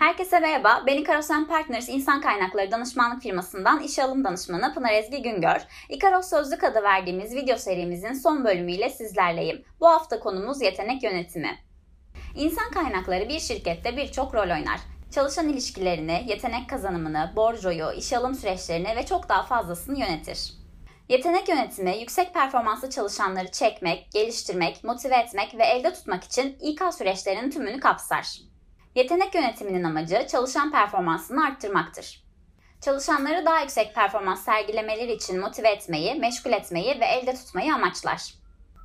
Herkese merhaba. Ben Ikaros Partners İnsan Kaynakları Danışmanlık Firması'ndan işe alım danışmanı Pınar Ezgi Güngör. Ikaros Sözlük adı verdiğimiz video serimizin son bölümüyle sizlerleyim. Bu hafta konumuz yetenek yönetimi. İnsan kaynakları bir şirkette birçok rol oynar. Çalışan ilişkilerini, yetenek kazanımını, borcoyu, işe alım süreçlerini ve çok daha fazlasını yönetir. Yetenek yönetimi, yüksek performanslı çalışanları çekmek, geliştirmek, motive etmek ve elde tutmak için İK süreçlerinin tümünü kapsar. Yetenek yönetiminin amacı çalışan performansını arttırmaktır. Çalışanları daha yüksek performans sergilemeleri için motive etmeyi, meşgul etmeyi ve elde tutmayı amaçlar.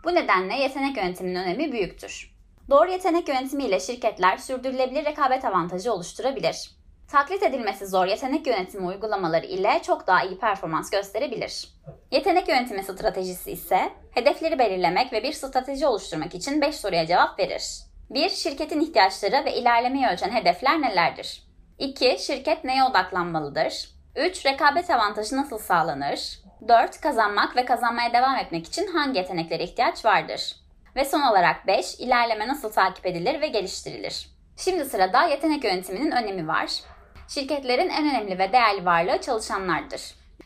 Bu nedenle yetenek yönetiminin önemi büyüktür. Doğru yetenek yönetimiyle şirketler sürdürülebilir rekabet avantajı oluşturabilir. Taklit edilmesi zor yetenek yönetimi uygulamaları ile çok daha iyi performans gösterebilir. Yetenek yönetimi stratejisi ise hedefleri belirlemek ve bir strateji oluşturmak için 5 soruya cevap verir. 1. Şirketin ihtiyaçları ve ilerlemeyi ölçen hedefler nelerdir? 2. Şirket neye odaklanmalıdır? 3. Rekabet avantajı nasıl sağlanır? 4. Kazanmak ve kazanmaya devam etmek için hangi yeteneklere ihtiyaç vardır? Ve son olarak 5. İlerleme nasıl takip edilir ve geliştirilir? Şimdi sırada yetenek yönetiminin önemi var. Şirketlerin en önemli ve değerli varlığı çalışanlardır.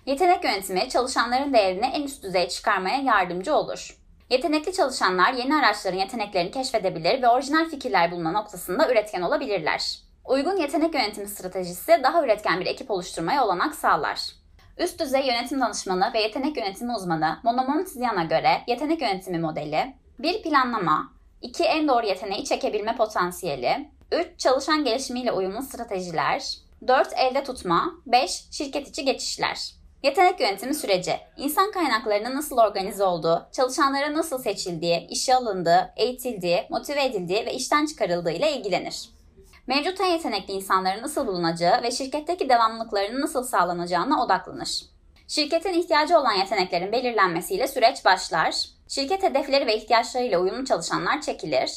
Yetenek yönetimi çalışanların değerini en üst düzeye çıkarmaya yardımcı olur. Yetenekli çalışanlar yeni araçların yeteneklerini keşfedebilir ve orijinal fikirler bulma noktasında üretken olabilirler. Uygun yetenek yönetimi stratejisi daha üretken bir ekip oluşturmaya olanak sağlar. Üst düzey yönetim danışmanı ve yetenek yönetimi uzmanı Monomon Tizian'a göre yetenek yönetimi modeli 1. Planlama 2. En doğru yeteneği çekebilme potansiyeli 3. Çalışan gelişimiyle uyumlu stratejiler 4. Elde tutma 5. Şirket içi geçişler Yetenek yönetimi süreci, insan kaynaklarının nasıl organize olduğu, çalışanlara nasıl seçildiği, işe alındığı, eğitildiği, motive edildiği ve işten çıkarıldığı ile ilgilenir. Mevcut en yetenekli insanların nasıl bulunacağı ve şirketteki devamlılıklarının nasıl sağlanacağına odaklanır. Şirketin ihtiyacı olan yeteneklerin belirlenmesiyle süreç başlar. Şirket hedefleri ve ihtiyaçlarıyla uyumlu çalışanlar çekilir.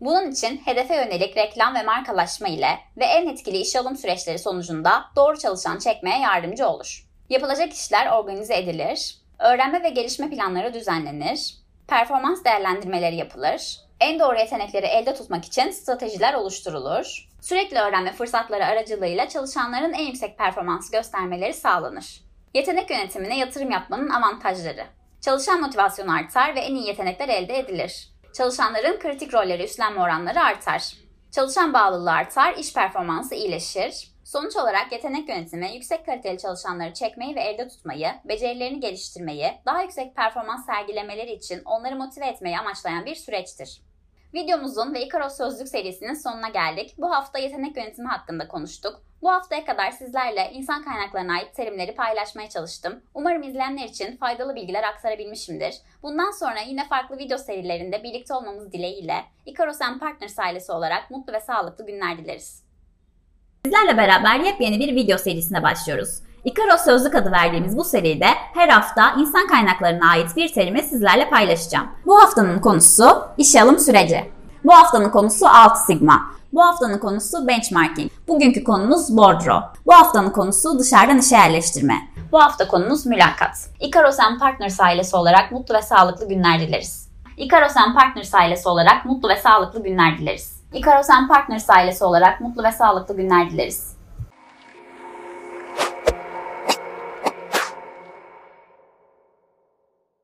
Bunun için hedefe yönelik reklam ve markalaşma ile ve en etkili iş alım süreçleri sonucunda doğru çalışan çekmeye yardımcı olur. Yapılacak işler organize edilir, öğrenme ve gelişme planları düzenlenir, performans değerlendirmeleri yapılır, en doğru yetenekleri elde tutmak için stratejiler oluşturulur, sürekli öğrenme fırsatları aracılığıyla çalışanların en yüksek performans göstermeleri sağlanır. Yetenek yönetimine yatırım yapmanın avantajları. Çalışan motivasyonu artar ve en iyi yetenekler elde edilir. Çalışanların kritik rolleri üstlenme oranları artar. Çalışan bağlılığı artar, iş performansı iyileşir. Sonuç olarak yetenek yönetimi yüksek kaliteli çalışanları çekmeyi ve elde tutmayı, becerilerini geliştirmeyi, daha yüksek performans sergilemeleri için onları motive etmeyi amaçlayan bir süreçtir. Videomuzun ve Ikaros Sözlük serisinin sonuna geldik. Bu hafta yetenek yönetimi hakkında konuştuk. Bu haftaya kadar sizlerle insan kaynaklarına ait terimleri paylaşmaya çalıştım. Umarım izleyenler için faydalı bilgiler aktarabilmişimdir. Bundan sonra yine farklı video serilerinde birlikte olmamız dileğiyle Ikaros Partners ailesi olarak mutlu ve sağlıklı günler dileriz. Sizlerle beraber yepyeni bir video serisine başlıyoruz. Ikaros Sözlük adı verdiğimiz bu seride her hafta insan kaynaklarına ait bir terimi sizlerle paylaşacağım. Bu haftanın konusu işe alım süreci. Bu haftanın konusu 6 Sigma. Bu haftanın konusu benchmarking. Bugünkü konumuz bordro. Bu haftanın konusu dışarıdan işe yerleştirme. Bu hafta konumuz mülakat. Ikaros Partners ailesi olarak mutlu ve sağlıklı günler dileriz. Ikaros Partners ailesi olarak mutlu ve sağlıklı günler dileriz. Ikaros Partners ailesi olarak mutlu ve sağlıklı günler dileriz.